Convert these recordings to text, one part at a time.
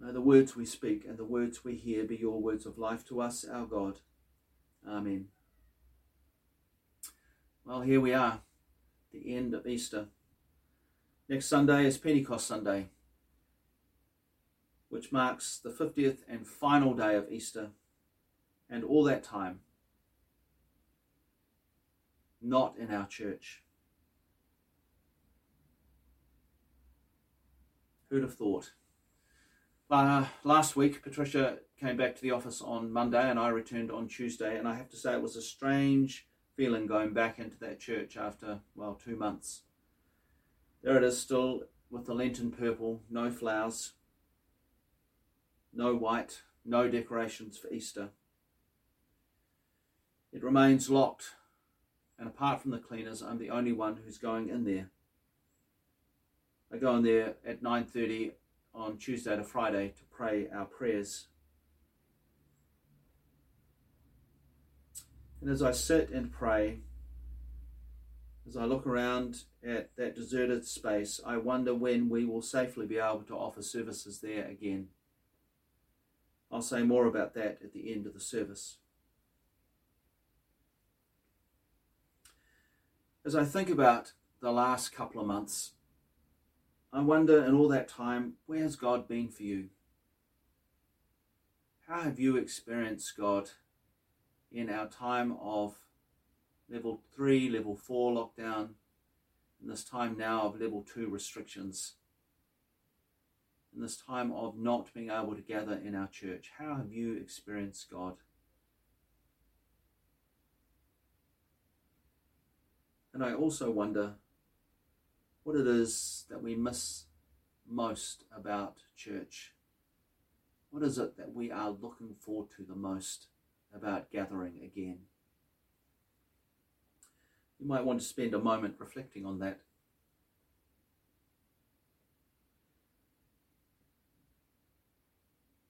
May the words we speak and the words we hear be your words of life to us, our God. Amen. Well, here we are, the end of Easter. Next Sunday is Pentecost Sunday, which marks the 50th and final day of Easter. And all that time, not in our church. Who'd have thought? Uh, last week, Patricia came back to the office on Monday and I returned on Tuesday. And I have to say, it was a strange feeling going back into that church after, well, two months. There it is, still with the Lenten purple, no flowers, no white, no decorations for Easter. It remains locked, and apart from the cleaners, I'm the only one who's going in there. I go in there at 9:30 on Tuesday to Friday to pray our prayers. And as I sit and pray, as I look around at that deserted space, I wonder when we will safely be able to offer services there again. I'll say more about that at the end of the service. As I think about the last couple of months, I wonder in all that time, where has God been for you? How have you experienced God in our time of level three, level four lockdown, in this time now of level two restrictions, in this time of not being able to gather in our church? How have you experienced God? And I also wonder what it is that we miss most about church. What is it that we are looking forward to the most about gathering again? You might want to spend a moment reflecting on that.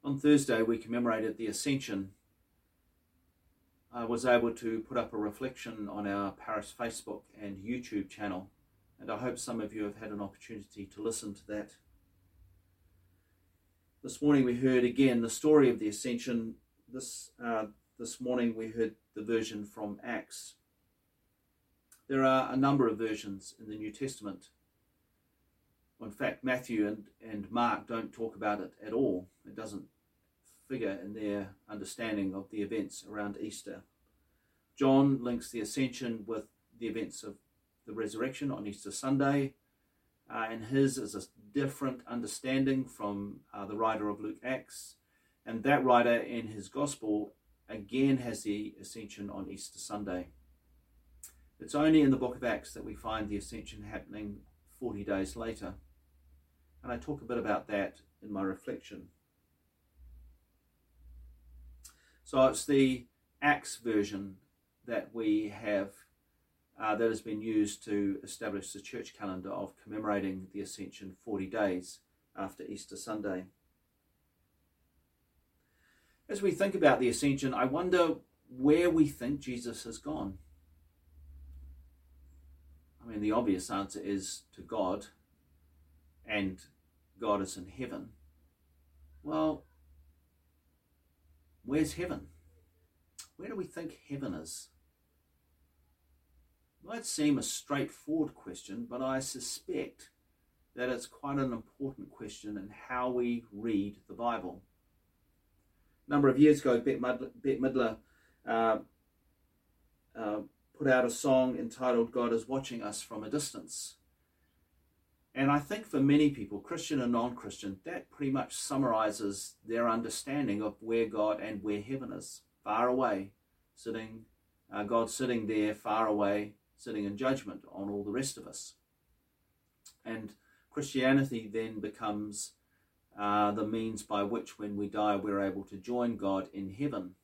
On Thursday, we commemorated the Ascension. I was able to put up a reflection on our parish Facebook and YouTube channel and I hope some of you have had an opportunity to listen to that. This morning we heard again the story of the ascension. This, uh, this morning we heard the version from Acts. There are a number of versions in the New Testament. In fact, Matthew and, and Mark don't talk about it at all. It doesn't figure in their understanding of the events around Easter. John links the ascension with the events of the resurrection on Easter Sunday. Uh, and his is a different understanding from uh, the writer of Luke Acts. And that writer in his gospel again has the ascension on Easter Sunday. It's only in the book of Acts that we find the ascension happening 40 days later. And I talk a bit about that in my reflection. So it's the Acts version that we have uh, that has been used to establish the church calendar of commemorating the Ascension 40 days after Easter Sunday. As we think about the Ascension, I wonder where we think Jesus has gone. I mean, the obvious answer is to God, and God is in heaven. Well, where's heaven? Where do we think heaven is? Might seem a straightforward question, but I suspect that it's quite an important question in how we read the Bible. A number of years ago, Bette Midler, uh, uh, put out a song entitled God is Watching Us from a Distance. And I think for many people, Christian and non Christian, that pretty much summarizes their understanding of where God and where heaven is far away, sitting, uh, God sitting there far away, sitting in judgment on all the rest of us. And Christianity then becomes uh, the means by which, when we die, we're able to join God in heaven.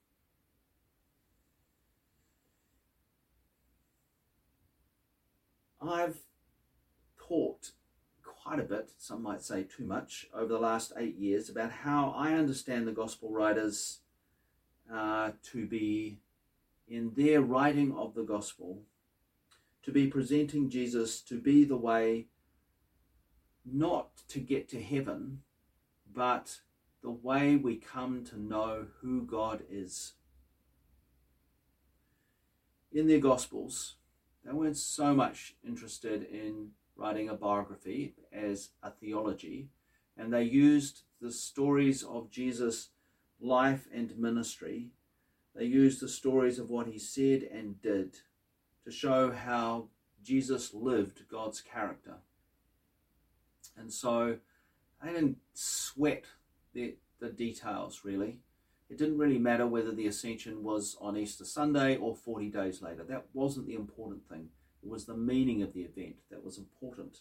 I've talked quite a bit, some might say too much, over the last eight years about how I understand the gospel writers uh, to be, in their writing of the gospel, to be presenting Jesus to be the way not to get to heaven, but the way we come to know who God is. In their Gospels, they weren't so much interested in writing a biography as a theology, and they used the stories of Jesus' life and ministry. They used the stories of what he said and did to show how Jesus lived God's character. And so they didn't sweat the, the details really. It didn't really matter whether the ascension was on Easter Sunday or 40 days later. That wasn't the important thing. It was the meaning of the event that was important.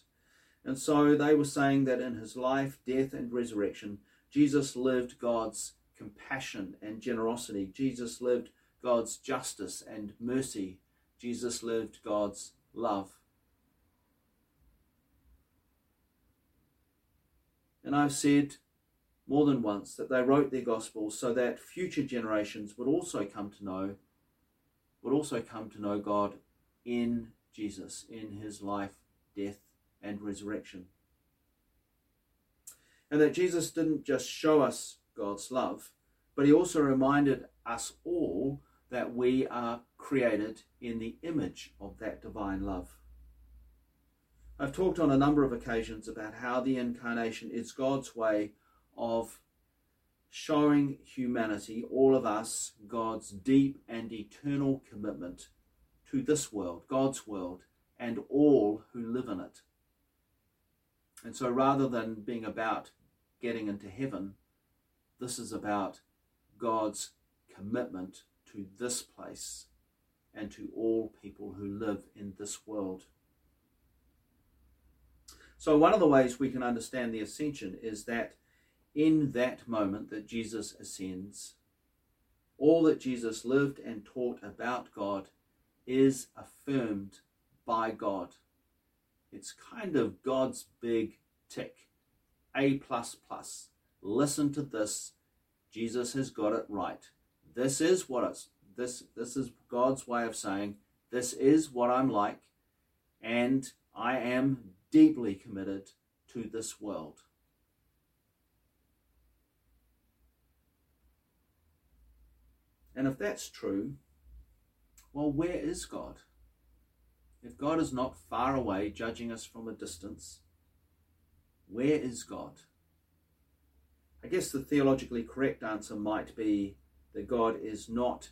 And so they were saying that in his life, death, and resurrection, Jesus lived God's compassion and generosity. Jesus lived God's justice and mercy. Jesus lived God's love. And I've said more than once that they wrote their gospels so that future generations would also come to know would also come to know God in Jesus in his life, death and resurrection. And that Jesus didn't just show us God's love, but he also reminded us all that we are created in the image of that divine love. I've talked on a number of occasions about how the incarnation is God's way of showing humanity, all of us, God's deep and eternal commitment to this world, God's world, and all who live in it. And so rather than being about getting into heaven, this is about God's commitment to this place and to all people who live in this world. So, one of the ways we can understand the ascension is that in that moment that Jesus ascends, all that Jesus lived and taught about God is affirmed by God. It's kind of God's big tick. A plus plus. Listen to this. Jesus has got it right. This is what it's this this is God's way of saying this is what I'm like and I am deeply committed to this world. And if that's true, well, where is God? If God is not far away, judging us from a distance, where is God? I guess the theologically correct answer might be that God is not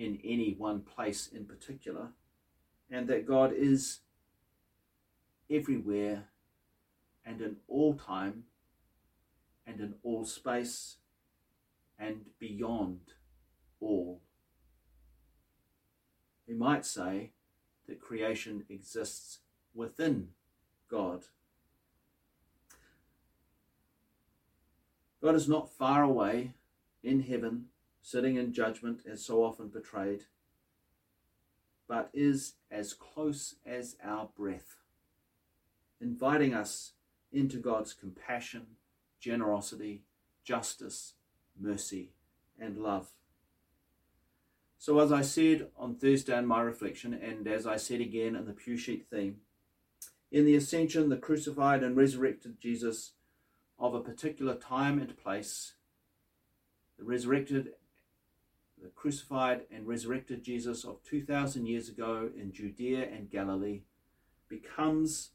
in any one place in particular, and that God is everywhere and in all time and in all space and beyond all. We might say that creation exists within God. God is not far away in heaven, sitting in judgment as so often portrayed, but is as close as our breath inviting us into God's compassion, generosity, justice, mercy, and love. So, as I said on Thursday in my reflection, and as I said again in the Pew Sheet theme, in the ascension, the crucified and resurrected Jesus of a particular time and place, the resurrected, the crucified and resurrected Jesus of 2,000 years ago in Judea and Galilee becomes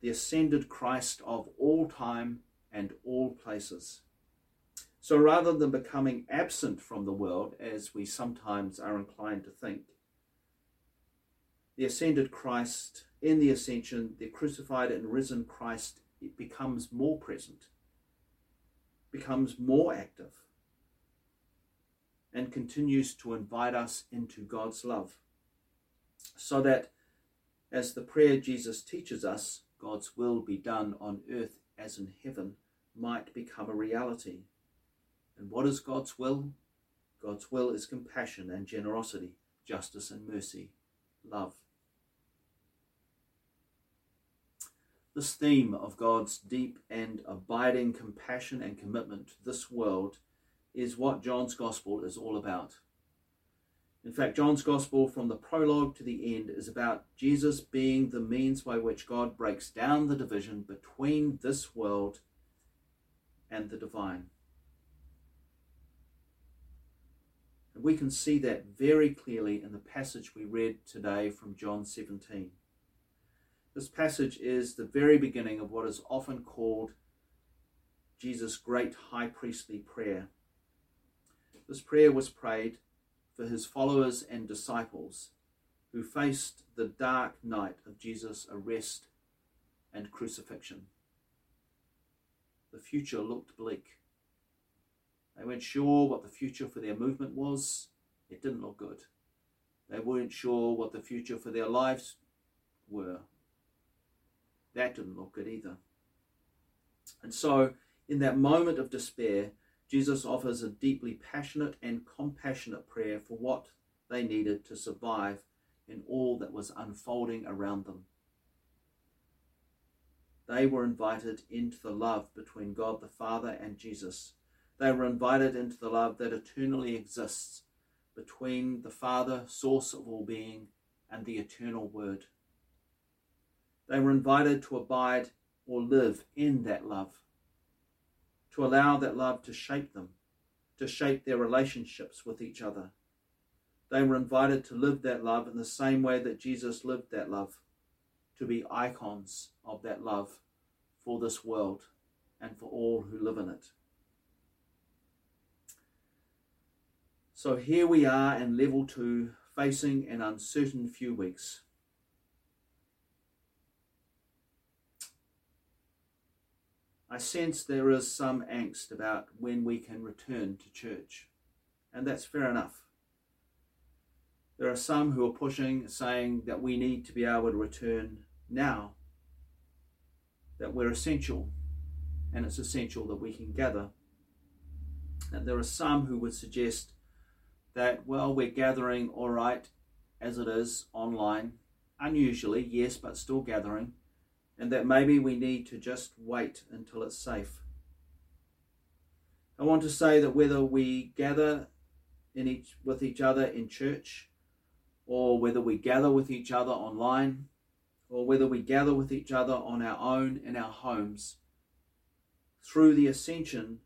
the ascended Christ of all time and all places. So rather than becoming absent from the world, as we sometimes are inclined to think, the ascended Christ, in the ascension, the crucified and risen Christ, it becomes more present, becomes more active, and continues to invite us into God's love. So that, as the prayer Jesus teaches us, God's will be done on earth as in heaven might become a reality. And what is God's will? God's will is compassion and generosity, justice and mercy, love. This theme of God's deep and abiding compassion and commitment to this world is what John's Gospel is all about. In fact, John's Gospel, from the prologue to the end, is about Jesus being the means by which God breaks down the division between this world and the divine. And we can see that very clearly in the passage we read today from John 17. This passage is the very beginning of what is often called Jesus' great high priestly prayer. This prayer was prayed for his followers and disciples who faced the dark night of Jesus' arrest and crucifixion. The future looked bleak. They weren't sure what the future for their movement was. It didn't look good. They weren't sure what the future for their lives were. That didn't look good either. And so, in that moment of despair, Jesus offers a deeply passionate and compassionate prayer for what they needed to survive in all that was unfolding around them. They were invited into the love between God the Father and Jesus. They were invited into the love that eternally exists between the Father, source of all being, and the eternal Word. They were invited to abide or live in that love, to allow that love to shape them, to shape their relationships with each other. They were invited to live that love in the same way that Jesus lived that love, to be icons of that love for this world and for all who live in it. So here we are in level two, facing an uncertain few weeks. I sense there is some angst about when we can return to church, and that's fair enough. There are some who are pushing, saying that we need to be able to return now, that we're essential, and it's essential that we can gather. And there are some who would suggest that, well, we're gathering all right as it is online, unusually, yes, but still gathering, and that maybe we need to just wait until it's safe. I want to say that whether we gather in each, with each other in church, or whether we gather with each other online, or whether we gather with each other on our own in our homes, through the ascension,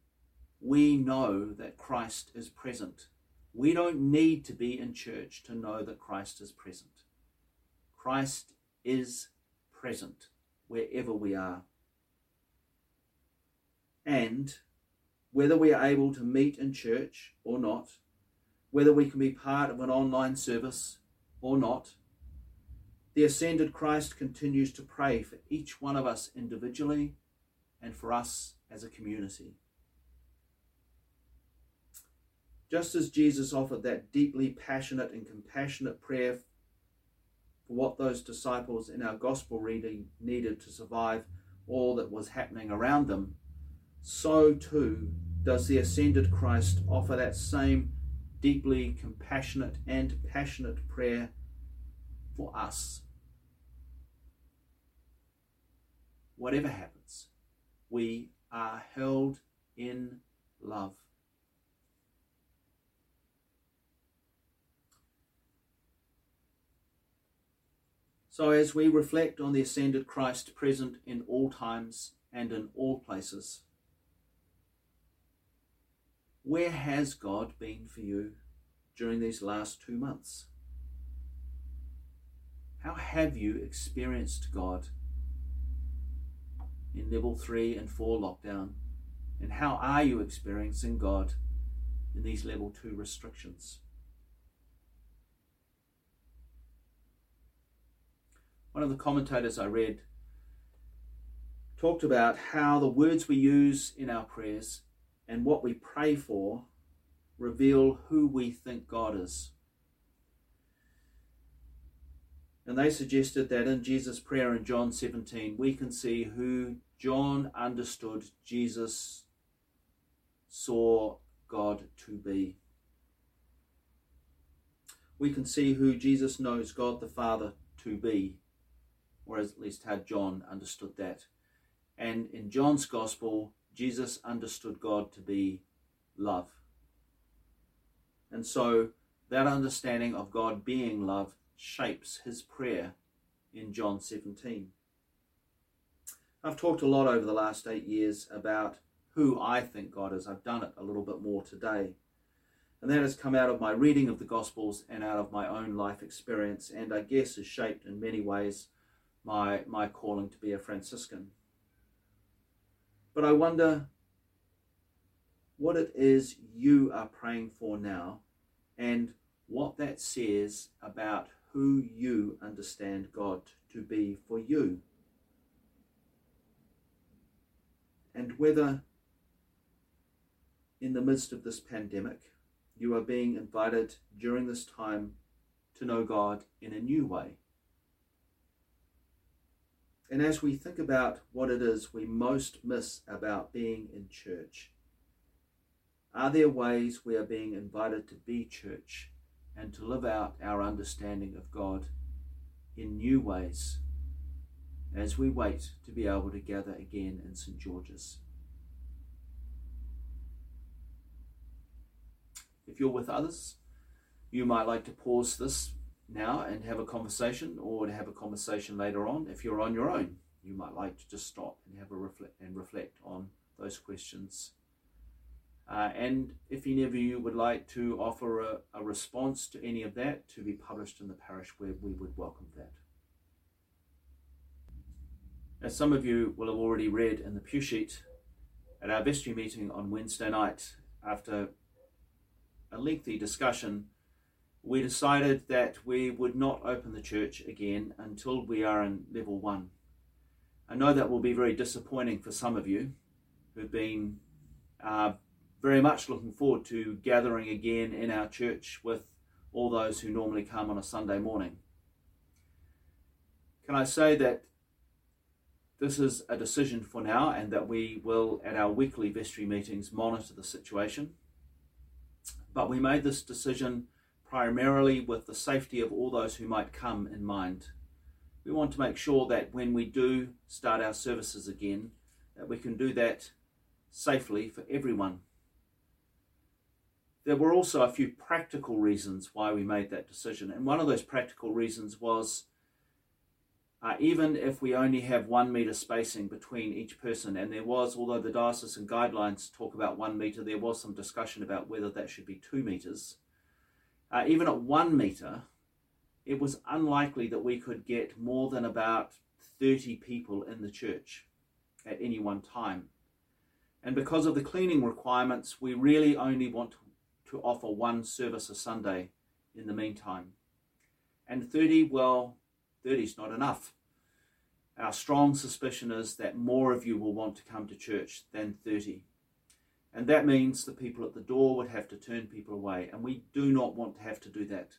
we know that Christ is present. We don't need to be in church to know that Christ is present. Christ is present wherever we are. And whether we are able to meet in church or not, whether we can be part of an online service or not, the ascended Christ continues to pray for each one of us individually and for us as a community. Just as Jesus offered that deeply passionate and compassionate prayer for what those disciples in our gospel reading needed to survive all that was happening around them, so too does the ascended Christ offer that same deeply compassionate and passionate prayer for us. Whatever happens, we are held in love. So, as we reflect on the ascended Christ present in all times and in all places, where has God been for you during these last two months? How have you experienced God in level three and four lockdown? And how are you experiencing God in these level two restrictions? One of the commentators I read talked about how the words we use in our prayers and what we pray for reveal who we think God is. And they suggested that in Jesus' prayer in John 17, we can see who John understood Jesus saw God to be. We can see who Jesus knows God the Father to be or at least how John understood that. And in John's Gospel, Jesus understood God to be love. And so that understanding of God being love shapes his prayer in John 17. I've talked a lot over the last eight years about who I think God is. I've done it a little bit more today. And that has come out of my reading of the Gospels and out of my own life experience, and I guess is shaped in many ways my, my calling to be a Franciscan. But I wonder what it is you are praying for now and what that says about who you understand God to be for you. And whether in the midst of this pandemic you are being invited during this time to know God in a new way. And as we think about what it is we most miss about being in church, are there ways we are being invited to be church and to live out our understanding of God in new ways as we wait to be able to gather again in St. George's? If you're with others, you might like to pause this now and have a conversation or to have a conversation later on. If you're on your own, you might like to just stop and have a reflect and reflect on those questions. Uh, and if any of you would like to offer a, a response to any of that to be published in the parish web, we would welcome that. As some of you will have already read in the pew sheet, at our vestry meeting on Wednesday night, after a lengthy discussion, we decided that we would not open the church again until we are in level one. I know that will be very disappointing for some of you who've been uh, very much looking forward to gathering again in our church with all those who normally come on a Sunday morning. Can I say that this is a decision for now and that we will, at our weekly vestry meetings, monitor the situation? But we made this decision primarily with the safety of all those who might come in mind. We want to make sure that when we do start our services again, that we can do that safely for everyone. There were also a few practical reasons why we made that decision, and one of those practical reasons was uh, even if we only have one metre spacing between each person, and there was, although the diocesan guidelines talk about one metre, there was some discussion about whether that should be two metres. Uh, even at one metre, it was unlikely that we could get more than about 30 people in the church at any one time. And because of the cleaning requirements, we really only want to offer one service a Sunday in the meantime. And 30, well, 30 is not enough. Our strong suspicion is that more of you will want to come to church than 30. And that means the people at the door would have to turn people away, and we do not want to have to do that.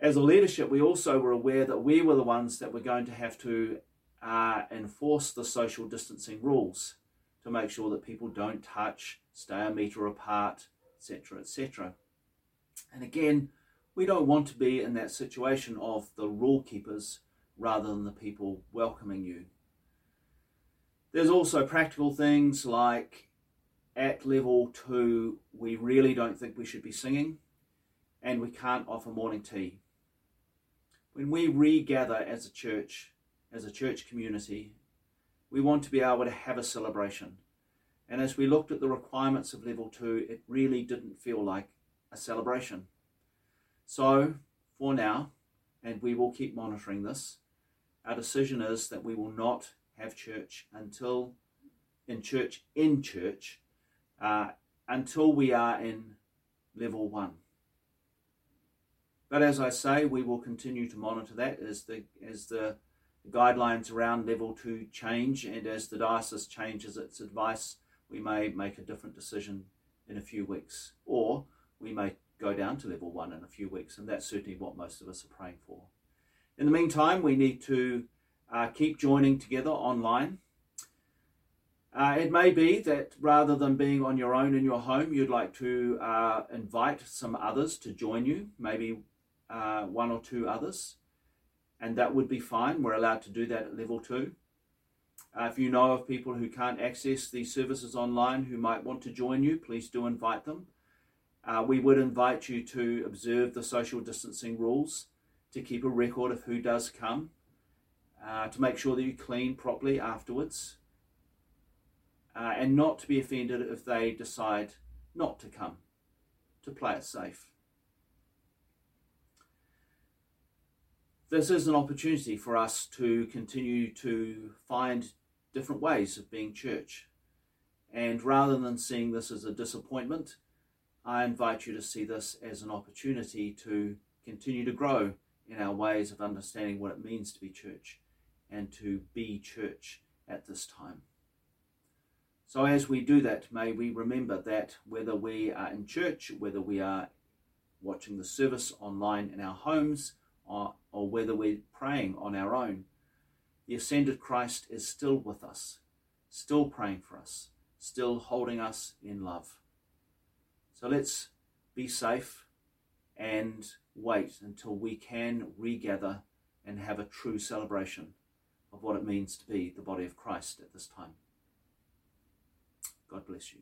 As a leadership, we also were aware that we were the ones that were going to have to uh, enforce the social distancing rules to make sure that people don't touch, stay a metre apart, etc., etc. And again, we don't want to be in that situation of the rule keepers rather than the people welcoming you. There's also practical things like at level two, we really don't think we should be singing and we can't offer morning tea. When we regather as a church, as a church community, we want to be able to have a celebration. And as we looked at the requirements of level two, it really didn't feel like a celebration. So, for now, and we will keep monitoring this, our decision is that we will not have church until in church in church uh, until we are in level one. But as I say, we will continue to monitor that as the as the guidelines around level two change and as the diocese changes its advice, we may make a different decision in a few weeks, or we may go down to level one in a few weeks, and that's certainly what most of us are praying for. In the meantime, we need to uh, keep joining together online. Uh, it may be that rather than being on your own in your home, you'd like to uh, invite some others to join you, maybe uh, one or two others, and that would be fine. We're allowed to do that at level two. Uh, if you know of people who can't access these services online who might want to join you, please do invite them. Uh, we would invite you to observe the social distancing rules to keep a record of who does come, uh, to make sure that you clean properly afterwards, uh, and not to be offended if they decide not to come. to play it safe. This is an opportunity for us to continue to find different ways of being church. And rather than seeing this as a disappointment, I invite you to see this as an opportunity to continue to grow in our ways of understanding what it means to be church and to be church at this time. So, as we do that, may we remember that whether we are in church, whether we are watching the service online in our homes, or, or whether we're praying on our own, the ascended Christ is still with us, still praying for us, still holding us in love. So let's be safe and wait until we can regather and have a true celebration of what it means to be the body of Christ at this time. God bless you.